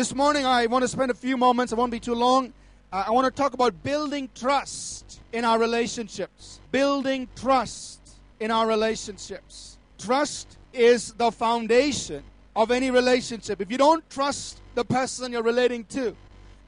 This morning, I want to spend a few moments, I won't be too long. Uh, I want to talk about building trust in our relationships. Building trust in our relationships. Trust is the foundation of any relationship. If you don't trust the person you're relating to,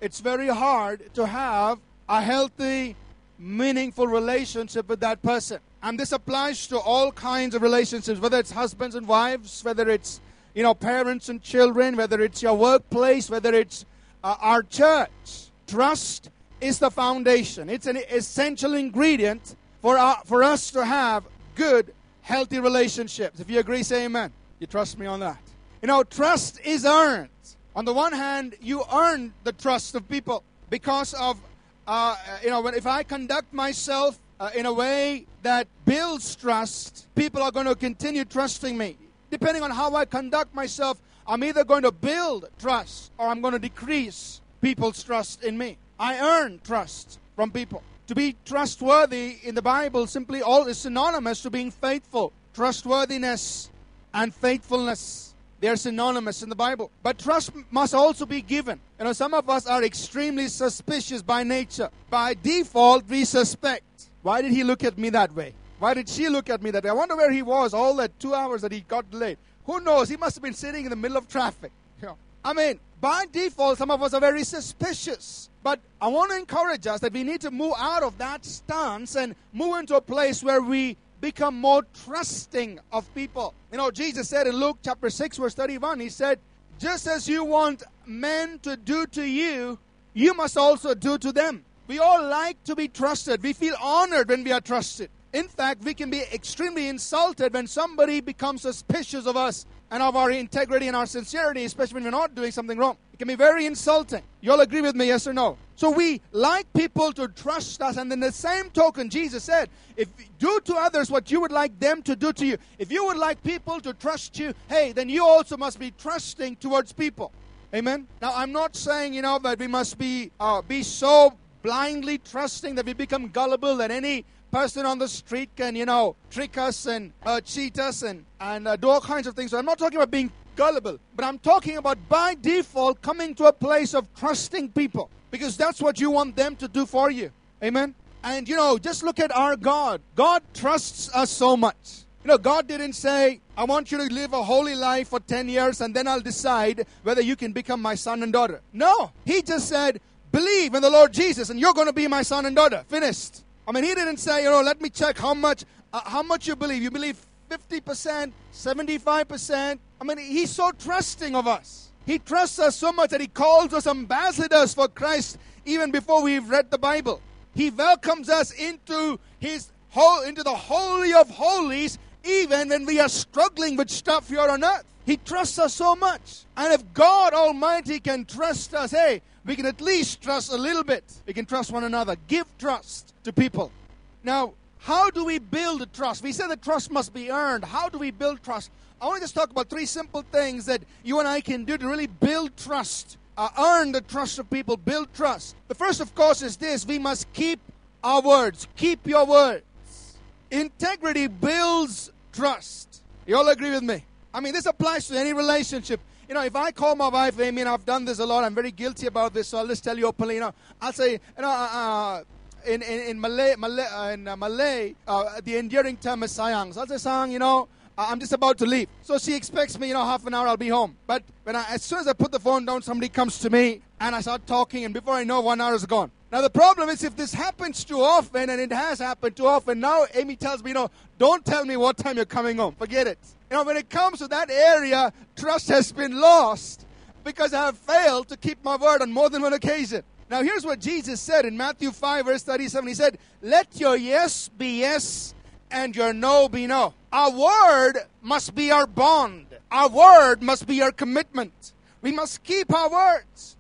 it's very hard to have a healthy, meaningful relationship with that person. And this applies to all kinds of relationships, whether it's husbands and wives, whether it's you know parents and children, whether it's your workplace, whether it's uh, our church. Trust is the foundation. It's an essential ingredient for our, for us to have good, healthy relationships. If you agree, say amen. You trust me on that. You know, trust is earned. On the one hand, you earn the trust of people because of, uh, you know, if I conduct myself uh, in a way that builds trust, people are going to continue trusting me. Depending on how I conduct myself, I'm either going to build trust or I'm going to decrease people's trust in me. I earn trust from people. To be trustworthy in the Bible simply all is synonymous to being faithful. Trustworthiness and faithfulness they're synonymous in the Bible. But trust must also be given. You know, some of us are extremely suspicious by nature. By default, we suspect. Why did he look at me that way? Why did she look at me that way? I wonder where he was all that two hours that he got delayed. Who knows? He must have been sitting in the middle of traffic. Know, I mean, by default, some of us are very suspicious. But I want to encourage us that we need to move out of that stance and move into a place where we become more trusting of people. You know, Jesus said in Luke chapter 6, verse 31, He said, Just as you want men to do to you, you must also do to them. We all like to be trusted. We feel honored when we are trusted. In fact, we can be extremely insulted when somebody becomes suspicious of us and of our integrity and our sincerity, especially when we're not doing something wrong. It can be very insulting. You all agree with me, yes or no? So we like people to trust us, and in the same token, Jesus said, if you do to others what you would like them to do to you. If you would like people to trust you, hey, then you also must be trusting towards people. Amen. Now, I'm not saying, you know, that we must be uh, be so blindly trusting that we become gullible that any person on the street can, you know, trick us and uh, cheat us and, and uh, do all kinds of things. So I'm not talking about being gullible, but I'm talking about by default coming to a place of trusting people because that's what you want them to do for you. Amen? And, you know, just look at our God. God trusts us so much. You know, God didn't say, I want you to live a holy life for 10 years and then I'll decide whether you can become my son and daughter. No. He just said, believe in the Lord Jesus and you're going to be my son and daughter. Finished. I mean, he didn't say, you know, let me check how much, uh, how much you believe. You believe 50%, 75%. I mean, he's so trusting of us. He trusts us so much that he calls us ambassadors for Christ even before we've read the Bible. He welcomes us into his whole, into the holy of holies even when we are struggling with stuff here on earth. He trusts us so much. And if God Almighty can trust us, hey, we can at least trust a little bit. We can trust one another. Give trust to people. Now, how do we build trust? We said that trust must be earned. How do we build trust? I want to just talk about three simple things that you and I can do to really build trust, uh, earn the trust of people, build trust. The first, of course, is this we must keep our words. Keep your words. Integrity builds trust. You all agree with me? I mean, this applies to any relationship. You know, if I call my wife Amy, and I've done this a lot, I'm very guilty about this, so I'll just tell you openly. You know, I'll say, you know, uh, uh in, in, in Malay, Malay, uh, in uh, Malay uh, the endearing term is sayang. So I'll say, sayang, you know, I'm just about to leave. So she expects me, you know, half an hour I'll be home. But when I, as soon as I put the phone down, somebody comes to me and I start talking, and before I know, one hour is gone. Now the problem is if this happens too often, and it has happened too often, now Amy tells me, you know, don't tell me what time you're coming home. Forget it. You know, when it comes to that area, trust has been lost because I have failed to keep my word on more than one occasion. Now, here's what Jesus said in Matthew 5, verse 37. He said, Let your yes be yes and your no be no. Our word must be our bond, our word must be our commitment. We must keep our words.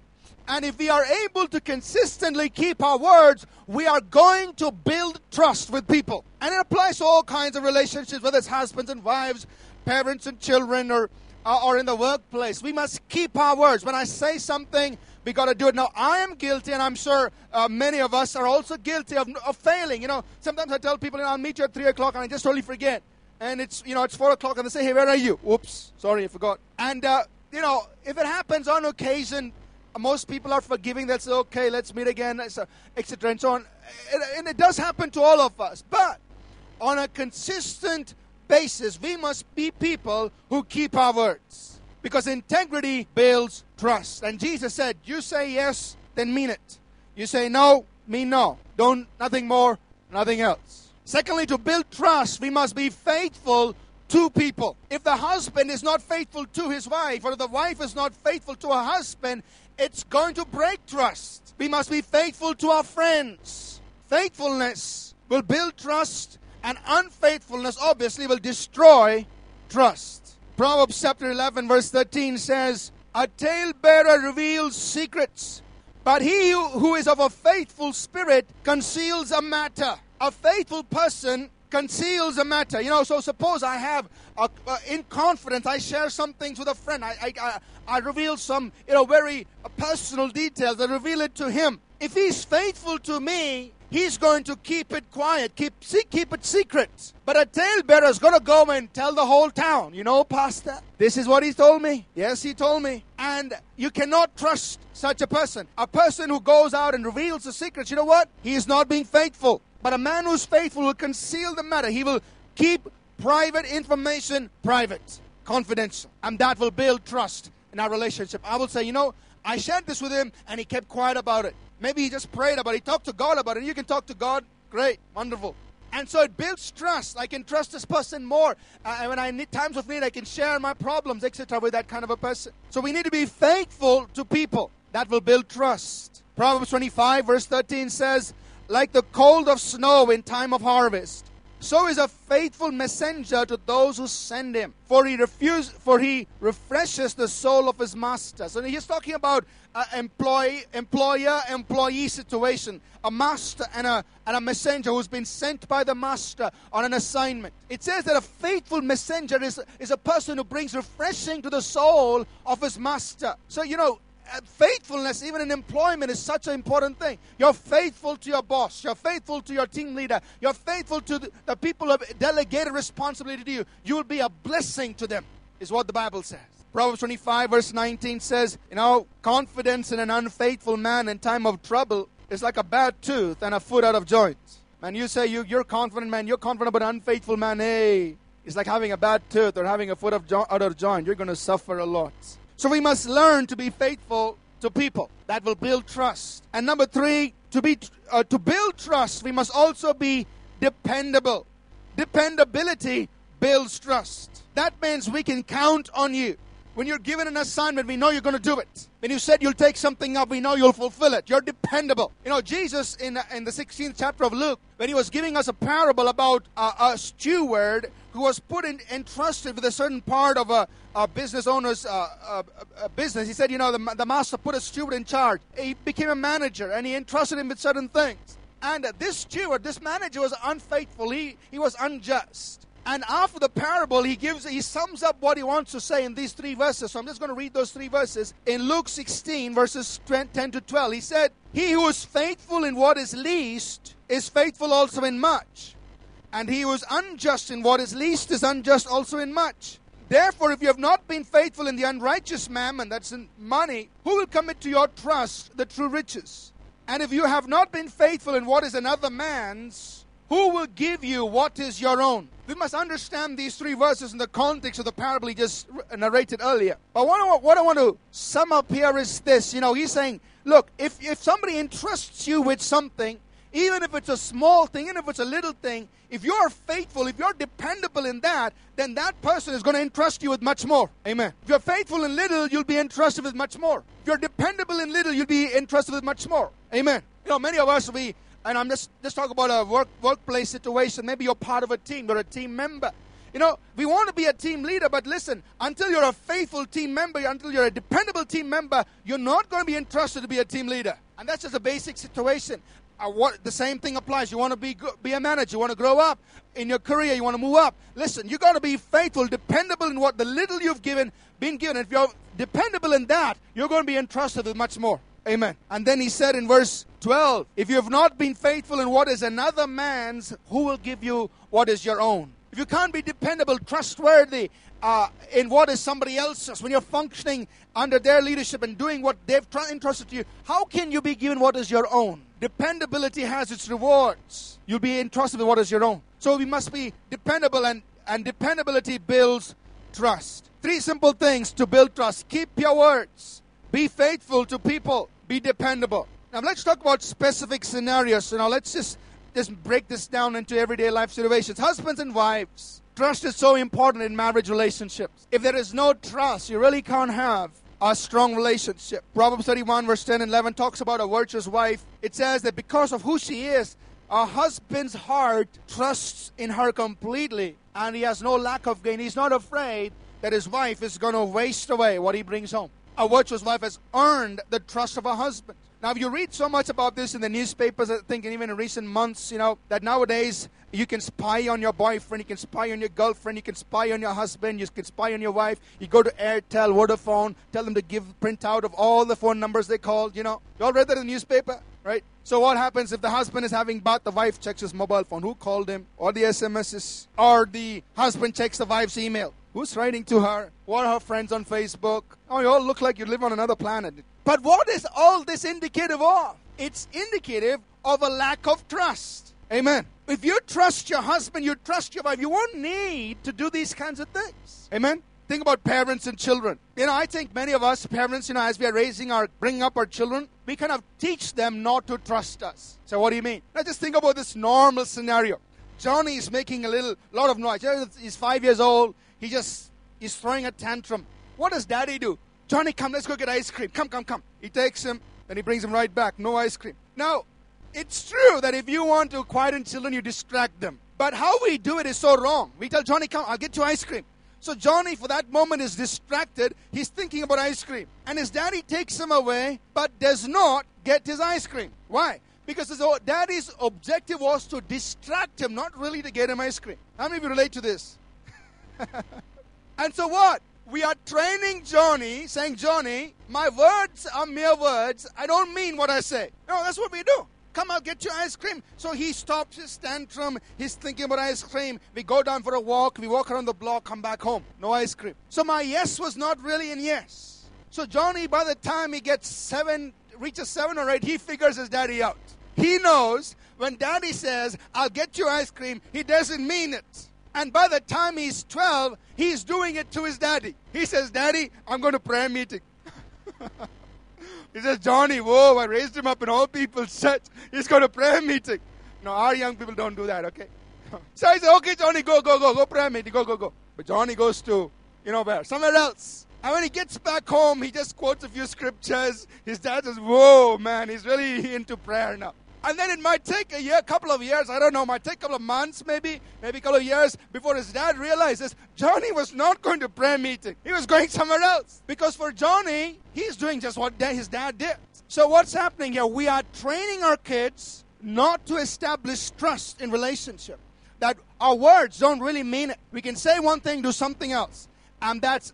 And if we are able to consistently keep our words, we are going to build trust with people. And it applies to all kinds of relationships, whether it's husbands and wives, parents and children, or, or in the workplace. We must keep our words. When I say something, we got to do it. Now, I am guilty, and I'm sure uh, many of us are also guilty of, of failing. You know, sometimes I tell people, you know, I'll meet you at 3 o'clock, and I just totally forget. And it's, you know, it's 4 o'clock, and they say, hey, where are you? Oops, sorry, I forgot. And, uh, you know, if it happens on occasion, most people are forgiving. Say, okay, let's meet again, etc. and so on. And it does happen to all of us. But on a consistent basis, we must be people who keep our words. Because integrity builds trust. And Jesus said, You say yes, then mean it. You say no, mean no. Don't, nothing more, nothing else. Secondly, to build trust, we must be faithful to people. If the husband is not faithful to his wife, or the wife is not faithful to her husband, it's going to break trust. We must be faithful to our friends. Faithfulness will build trust, and unfaithfulness obviously will destroy trust. Proverbs chapter 11, verse 13 says, A talebearer reveals secrets, but he who is of a faithful spirit conceals a matter. A faithful person conceals a matter. You know, so suppose I have, a, in confidence, I share some things with a friend. I, I, I, I reveal some, you know, very personal details. I reveal it to him. If he's faithful to me, he's going to keep it quiet, keep keep it secret. But a talebearer is going to go and tell the whole town, you know, Pastor, this is what he told me. Yes, he told me. And you cannot trust such a person. A person who goes out and reveals the secrets, you know what? He is not being faithful. But a man who's faithful will conceal the matter. He will keep private information private, confidential. And that will build trust in our relationship. I will say, you know, I shared this with him and he kept quiet about it. Maybe he just prayed about it. He talked to God about it. You can talk to God. Great. Wonderful. And so it builds trust. I can trust this person more. Uh, when I need times of need, I can share my problems, etc., with that kind of a person. So we need to be faithful to people. That will build trust. Proverbs 25, verse 13 says, Like the cold of snow in time of harvest, so is a faithful messenger to those who send him. For he refuse, for he refreshes the soul of his master. So he's talking about an employee, employer employee situation. A master and a, and a messenger who's been sent by the master on an assignment. It says that a faithful messenger is, is a person who brings refreshing to the soul of his master. So, you know, Uh, faithfulness, even in employment, is such an important thing. You're faithful to your boss. You're faithful to your team leader. You're faithful to the, the people who have delegated responsibility to you. You will be a blessing to them, is what the Bible says. Proverbs 25, verse 19 says, You know, confidence in an unfaithful man in time of trouble is like a bad tooth and a foot out of joint. Man, you say you, you're confident, man. You're confident about an unfaithful man. Hey, it's like having a bad tooth or having a foot of jo- out of joint. You're going to suffer a lot. So we must learn to be faithful to people. That will build trust. And number three, to be uh, to build trust, we must also be dependable. Dependability builds trust. That means we can count on you. When you're given an assignment, we know you're going to do it. When you said you'll take something up, we know you'll fulfill it. You're dependable. You know, Jesus in, in the 16th chapter of Luke, when he was giving us a parable about a, a steward who was put in, entrusted with a certain part of a, a business owner's uh, uh, uh, business. He said, you know, the, the master put a steward in charge. He became a manager and he entrusted him with certain things. And this steward, this manager was unfaithful. He, he was unjust. And after the parable, he gives he sums up what he wants to say in these three verses. So I'm just going to read those three verses. In Luke 16, verses 10 to 12, he said, He who is faithful in what is least is faithful also in much. And he who is unjust in what is least is unjust also in much. Therefore, if you have not been faithful in the unrighteous mammon, that's in money, who will commit to your trust the true riches? And if you have not been faithful in what is another man's, who will give you what is your own? We must understand these three verses in the context of the parable he just narrated earlier. But what I, what I want to sum up here is this. You know, he's saying, look, if, if somebody entrusts you with something, even if it's a small thing, even if it's a little thing, if you're faithful, if you're dependable in that, then that person is going to entrust you with much more. Amen. If you're faithful in little, you'll be entrusted with much more. If you're dependable in little, you'll be entrusted with much more. Amen. You know, many of us, we, and I'm just, just talking about a work, workplace situation. Maybe you're part of a team, you're a team member. You know, we want to be a team leader, but listen, until you're a faithful team member, until you're a dependable team member, you're not going to be entrusted to be a team leader. And that's just a basic situation uh, what the same thing applies. You want to be be a manager. You want to grow up in your career. You want to move up. Listen, you've got to be faithful, dependable in what the little you've given, been given. If you're dependable in that, you're going to be entrusted with much more. Amen. And then he said in verse 12, if you have not been faithful in what is another man's, who will give you what is your own? if you can't be dependable, trustworthy uh, in what is somebody else's, when you're functioning under their leadership and doing what they've tr- entrusted to you, how can you be given what is your own? Dependability has its rewards. You'll be entrusted with what is your own. So we must be dependable, and, and dependability builds trust. Three simple things to build trust keep your words, be faithful to people, be dependable. Now let's talk about specific scenarios. Now let's just just break this down into everyday life situations. Husbands and wives, trust is so important in marriage relationships. If there is no trust, you really can't have a strong relationship. Proverbs 31, verse 10 and 11 talks about a virtuous wife. It says that because of who she is, a husband's heart trusts in her completely, and he has no lack of gain. He's not afraid that his wife is going to waste away what he brings home. A virtuous wife has earned the trust of her husband. Now, if you read so much about this in the newspapers, I think even in recent months, you know, that nowadays you can spy on your boyfriend, you can spy on your girlfriend, you can spy on your husband, you can spy on your wife. You go to Airtel, Vodafone, tell them to give print out of all the phone numbers they called, you know. You all read that in the newspaper, right? So what happens if the husband is having bath, the wife checks his mobile phone, who called him, or the SMSs, or the husband checks the wife's email. Who's writing to her? What are her friends on Facebook? Oh, you all look like you live on another planet. But what is all this indicative of? It's indicative of a lack of trust. Amen. If you trust your husband, you trust your wife, you won't need to do these kinds of things. Amen. Think about parents and children. You know, I think many of us parents, you know, as we are raising our, bringing up our children, we kind of teach them not to trust us. So, what do you mean? Now, just think about this normal scenario. Johnny is making a little, lot of noise. He's five years old. He just is throwing a tantrum. What does daddy do? Johnny, come, let's go get ice cream. Come, come, come. He takes him, and he brings him right back. No ice cream. Now, it's true that if you want to quieten children, you distract them. But how we do it is so wrong. We tell Johnny, come, I'll get you ice cream. So Johnny, for that moment, is distracted. He's thinking about ice cream. And his daddy takes him away, but does not get his ice cream. Why? Because his daddy's objective was to distract him, not really to get him ice cream. How many of you relate to this? and so what? We are training Johnny, saying, Johnny, my words are mere words. I don't mean what I say. No, that's what we do. Come, I'll get you ice cream. So he stops his tantrum. He's thinking about ice cream. We go down for a walk. We walk around the block, come back home. No ice cream. So my yes was not really an yes. So Johnny, by the time he gets seven, reaches seven or eight, he figures his daddy out. He knows when daddy says, I'll get you ice cream, he doesn't mean it. And by the time he's 12, he's doing it to his daddy. He says, Daddy, I'm going to prayer meeting. he says, Johnny, whoa, I raised him up in all people's church. He's going to prayer meeting. No, our young people don't do that, okay? so I say, okay, Johnny, go, go, go, go prayer meeting, go, go, go. But Johnny goes to, you know where? Somewhere else. And when he gets back home, he just quotes a few scriptures. His dad says, whoa, man, he's really into prayer now. And then it might take a year, couple of years, I don't know, might take a couple of months maybe, maybe a couple of years before his dad realizes Johnny was not going to prayer meeting. He was going somewhere else. Because for Johnny, he's doing just what his dad did. So what's happening here? We are training our kids not to establish trust in relationship. That our words don't really mean it. We can say one thing, do something else. And that's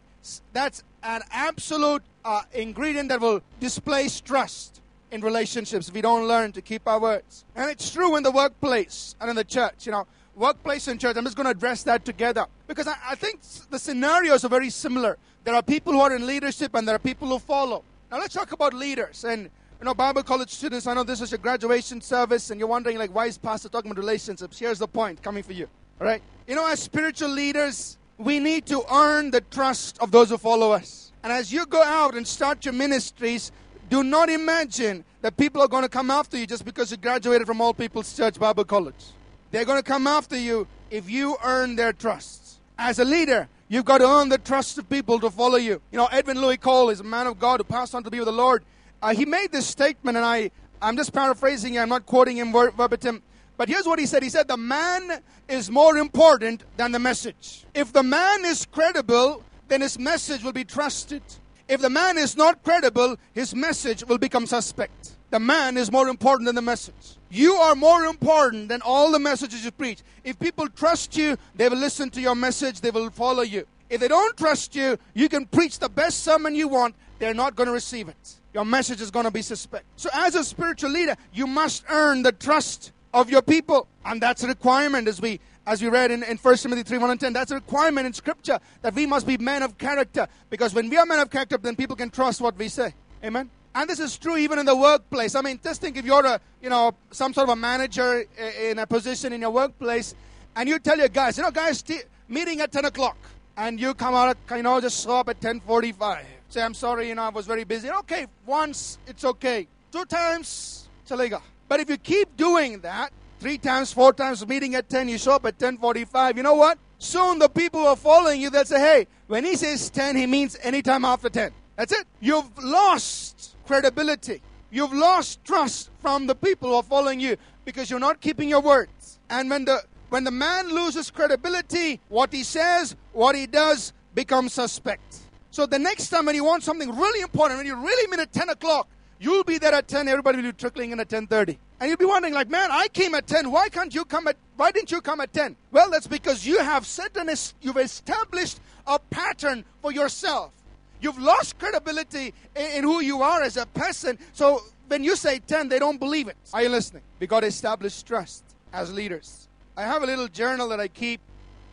that's an absolute uh, ingredient that will displace trust in relationships we don't learn to keep our words. And it's true in the workplace and in the church. You know, workplace and church, I'm just going to address that together because I, I, think the scenarios are very similar. There are people who are in leadership and there are people who follow. Now let's talk about leaders. And, you know, Bible college students, I know this is your graduation service and you're wondering, like, why is Pastor talking about relationships? Here's the point coming for you. All right? You know, as spiritual leaders, we need to earn the trust of those who follow us. And as you go out and start your ministries, do not imagine that people are going to come after you just because you graduated from All People's Church Bible College. They're going to come after you if you earn their trust. As a leader, you've got to earn the trust of people to follow you. You know, Edwin Louis Cole is a man of God who passed on to be with the Lord. Uh, he made this statement, and I, I'm just paraphrasing it, I'm not quoting him ver- verbatim. But here's what he said He said, The man is more important than the message. If the man is credible, then his message will be trusted. If the man is not credible, his message will become suspect. The man is more important than the message. You are more important than all the messages you preach. If people trust you, they will listen to your message, they will follow you. If they don't trust you, you can preach the best sermon you want, they're not going to receive it. Your message is going to be suspect. So, as a spiritual leader, you must earn the trust of your people. And that's a requirement as we as we read in, in 1 Timothy 3 1 and 10. That's a requirement in Scripture that we must be men of character. Because when we are men of character, then people can trust what we say. Amen? And this is true even in the workplace. I mean, just think if you're a, you know, some sort of a manager in a position in your workplace, and you tell your guys, you know, guys, t- meeting at 10 o'clock, and you come out, you know, just show up at 10:45. Say, I'm sorry, you know, I was very busy. Okay, once it's okay. Two times, chalega. But if you keep doing that, three times, four times, meeting at 10, you show up at 10:45. You know what? Soon the people who are following you, they'll say, hey, when he says 10, he means anytime after 10. That's it. You've lost credibility. You've lost trust from the people who are following you because you're not keeping your words. And when the when the man loses credibility, what he says, what he does becomes suspect. So the next time when you want something really important, when you really mean at 10 o'clock, you'll be there at 10, everybody will be trickling in at 10.30. And you'll be wondering, like, man, I came at 10, why can't you come at, why didn't you come at 10? Well, that's because you have set an, you've established a pattern for yourself. You've lost credibility in, in who you are as a person. So when you say 10, they don't believe it. Are you listening? We got to establish trust as leaders. I have a little journal that I keep.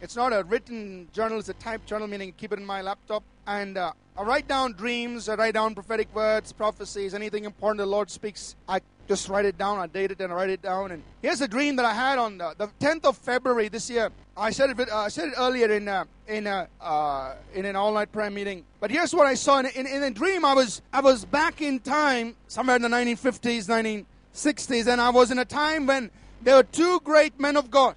It's not a written journal, it's a typed journal, meaning keep it in my laptop. And uh, I write down dreams, I write down prophetic words, prophecies, anything important the Lord speaks. I just write it down, I date it and I write it down. And here's a dream that I had on the, the 10th of February this year. I said it, uh, I said it earlier in uh, in uh, uh, in an all-night prayer meeting. But here's what I saw in, in, in, a dream. I was I was back in time, somewhere in the 1950s, 1960s, and I was in a time when there were two great men of God.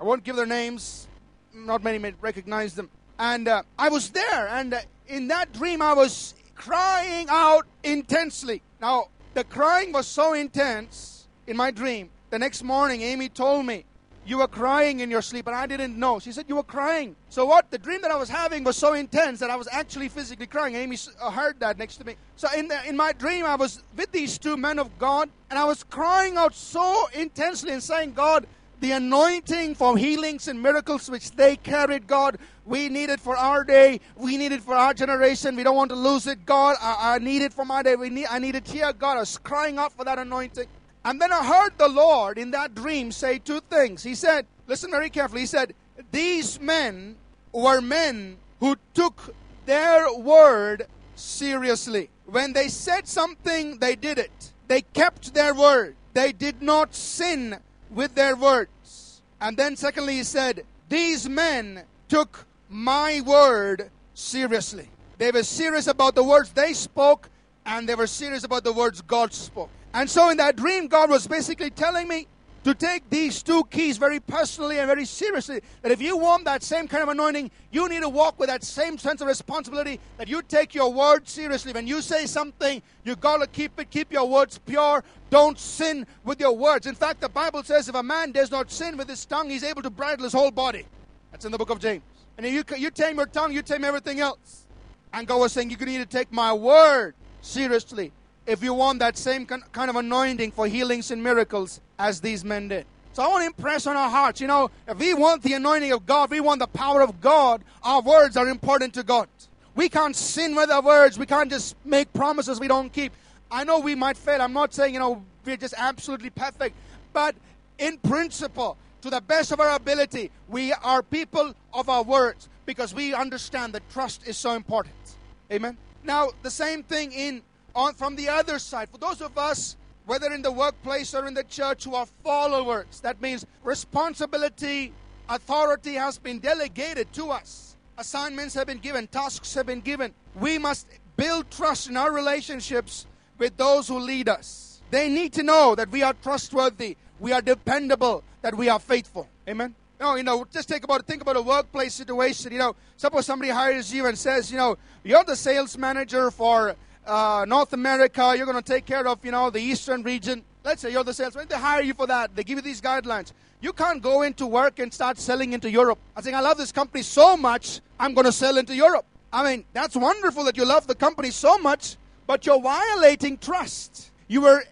I won't give their names. Not many may recognize them. And uh, I was there, and uh, in that dream, I was crying out intensely. Now, the crying was so intense in my dream. The next morning, Amy told me you were crying in your sleep, and I didn't know. She said, You were crying. So, what? The dream that I was having was so intense that I was actually physically crying. Amy uh, heard that next to me. So, in, the, in my dream, I was with these two men of God, and I was crying out so intensely and saying, God, the anointing for healings and miracles which they carried, God, we need it for our day. We need it for our generation. We don't want to lose it, God. I, I need it for my day. We need, I need it here, God. I was crying out for that anointing. And then I heard the Lord in that dream say two things. He said, listen very carefully. He said, These men were men who took their word seriously. When they said something, they did it. They kept their word. They did not sin with their words. And then, secondly, he said, These men took my word seriously. They were serious about the words they spoke, and they were serious about the words God spoke. And so in that dream, God was basically telling me to take these two keys very personally and very seriously. That if you want that same kind of anointing, you need to walk with that same sense of responsibility that you take your word seriously. When you say something, you gotta keep it, keep your words pure. Don't sin with your words. In fact, the Bible says if a man does not sin with his tongue, he's able to bridle his whole body. That's in the book of James. And if you, you tame your tongue, you tame everything else. And God was saying, you need to take my word seriously if you want that same kind of anointing for healings and miracles as these men did. So I want to impress on our hearts, you know, if we want the anointing of God, we want the power of God, our words are important to God. We can't sin with our words. We can't just make promises we don't keep. I know we might fail. I'm not saying, you know, we're just absolutely perfect. But in principle, to the best of our ability, we are people of our words because we understand that trust is so important. Amen. Now, the same thing in on from the other side. For those of us, whether in the workplace or in the church, who are followers, that means responsibility, authority has been delegated to us. Assignments have been given, tasks have been given. We must build trust in our relationships with those who lead us. They need to know that we are trustworthy, we are dependable, that we are faithful. Amen. No, you know, just think about think about a workplace situation. You know, suppose somebody hires you and says, you know, you're the sales manager for uh, North America, you're going to take care of, you know, the eastern region. Let's say you're the salesman. They hire you for that. They give you these guidelines. You can't go into work and start selling into Europe. I think I love this company so much, I'm going to sell into Europe. I mean, that's wonderful that you love the company so much, but you're violating trust. You were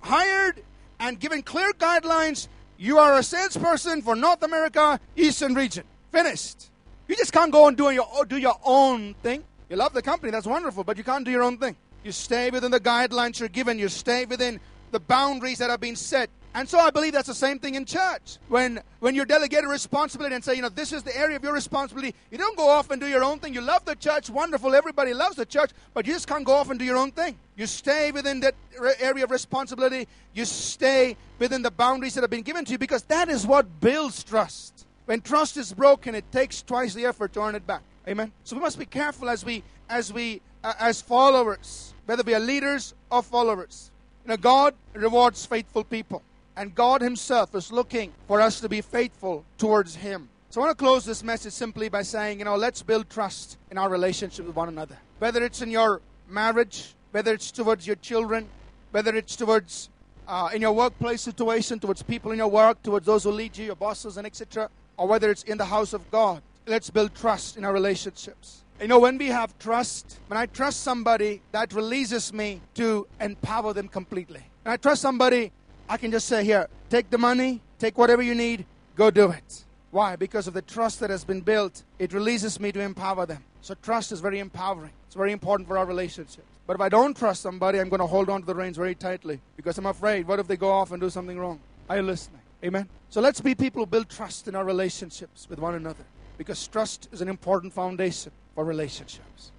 hired and given clear guidelines. You are a salesperson for North America, Eastern region. Finished. You just can't go and do your, do your own thing. You love the company, that's wonderful, but you can't do your own thing. You stay within the guidelines you're given, you stay within the boundaries that have been set. And so I believe that's the same thing in church. When when you delegate a responsibility and say, you know, this is the area of your responsibility, you don't go off and do your own thing. You love the church, wonderful, everybody loves the church, but you just can't go off and do your own thing. You stay within that re- area of responsibility. You stay within the boundaries that have been given to you because that is what builds trust. When trust is broken, it takes twice the effort to earn it back. Amen. So we must be careful as we as we uh, as followers, whether we are leaders or followers. You know, God rewards faithful people. And God Himself is looking for us to be faithful towards Him. So I want to close this message simply by saying, you know, let's build trust in our relationship with one another. Whether it's in your marriage, whether it's towards your children, whether it's towards uh, in your workplace situation, towards people in your work, towards those who lead you, your bosses, and etc., or whether it's in the house of God. Let's build trust in our relationships. You know, when we have trust, when I trust somebody, that releases me to empower them completely. When I trust somebody, I can just say, Here, take the money, take whatever you need, go do it. Why? Because of the trust that has been built, it releases me to empower them. So, trust is very empowering. It's very important for our relationships. But if I don't trust somebody, I'm going to hold on to the reins very tightly because I'm afraid, what if they go off and do something wrong? Are you listening? Amen? So, let's be people who build trust in our relationships with one another because trust is an important foundation for relationships.